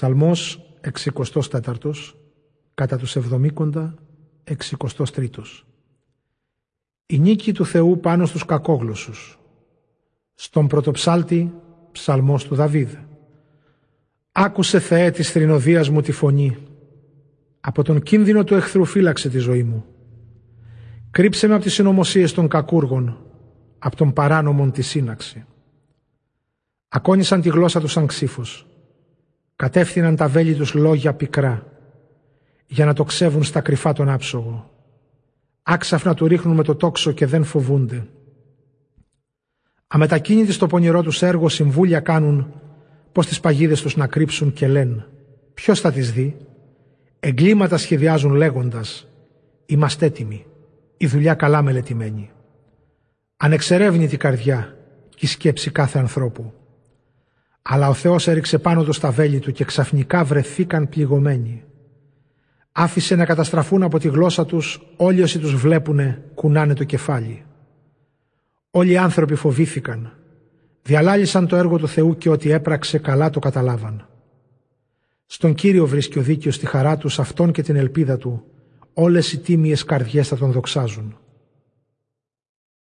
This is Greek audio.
Ψαλμός 64 κατά τους εβδομήκοντα 63 Η νίκη του Θεού πάνω στους κακόγλωσσους. Στον πρωτοψάλτη ψαλμός του Δαβίδ. Άκουσε Θεέ της θρηνοδίας μου τη φωνή. Από τον κίνδυνο του εχθρού φύλαξε τη ζωή μου. Κρύψε με από τις συνωμοσίες των κακούργων Από τον παράνομον τη σύναξη. Ακόνησαν τη γλώσσα τους σαν ξύφος Κατεύθυναν τα βέλη τους λόγια πικρά για να το ξεύουν στα κρυφά τον άψογο. Άξαφνα του ρίχνουν με το τόξο και δεν φοβούνται. Αμετακίνητοι στο πονηρό τους έργο συμβούλια κάνουν πως τις παγίδες τους να κρύψουν και λένε ποιος θα τις δει; Εγκλήματα σχεδιάζουν λέγοντας είμαστε έτοιμοι, η δουλειά καλά μελετημένη. Ανεξερεύνητη καρδιά και η σκέψη κάθε ανθρώπου. Αλλά ο Θεός έριξε πάνω του στα βέλη του και ξαφνικά βρεθήκαν πληγωμένοι. Άφησε να καταστραφούν από τη γλώσσα τους όλοι όσοι τους βλέπουνε κουνάνε το κεφάλι. Όλοι οι άνθρωποι φοβήθηκαν. Διαλάλησαν το έργο του Θεού και ό,τι έπραξε καλά το καταλάβαν. Στον Κύριο βρίσκει ο δίκαιος τη χαρά τους, αυτόν και την ελπίδα του. Όλες οι τίμιες καρδιές θα τον δοξάζουν.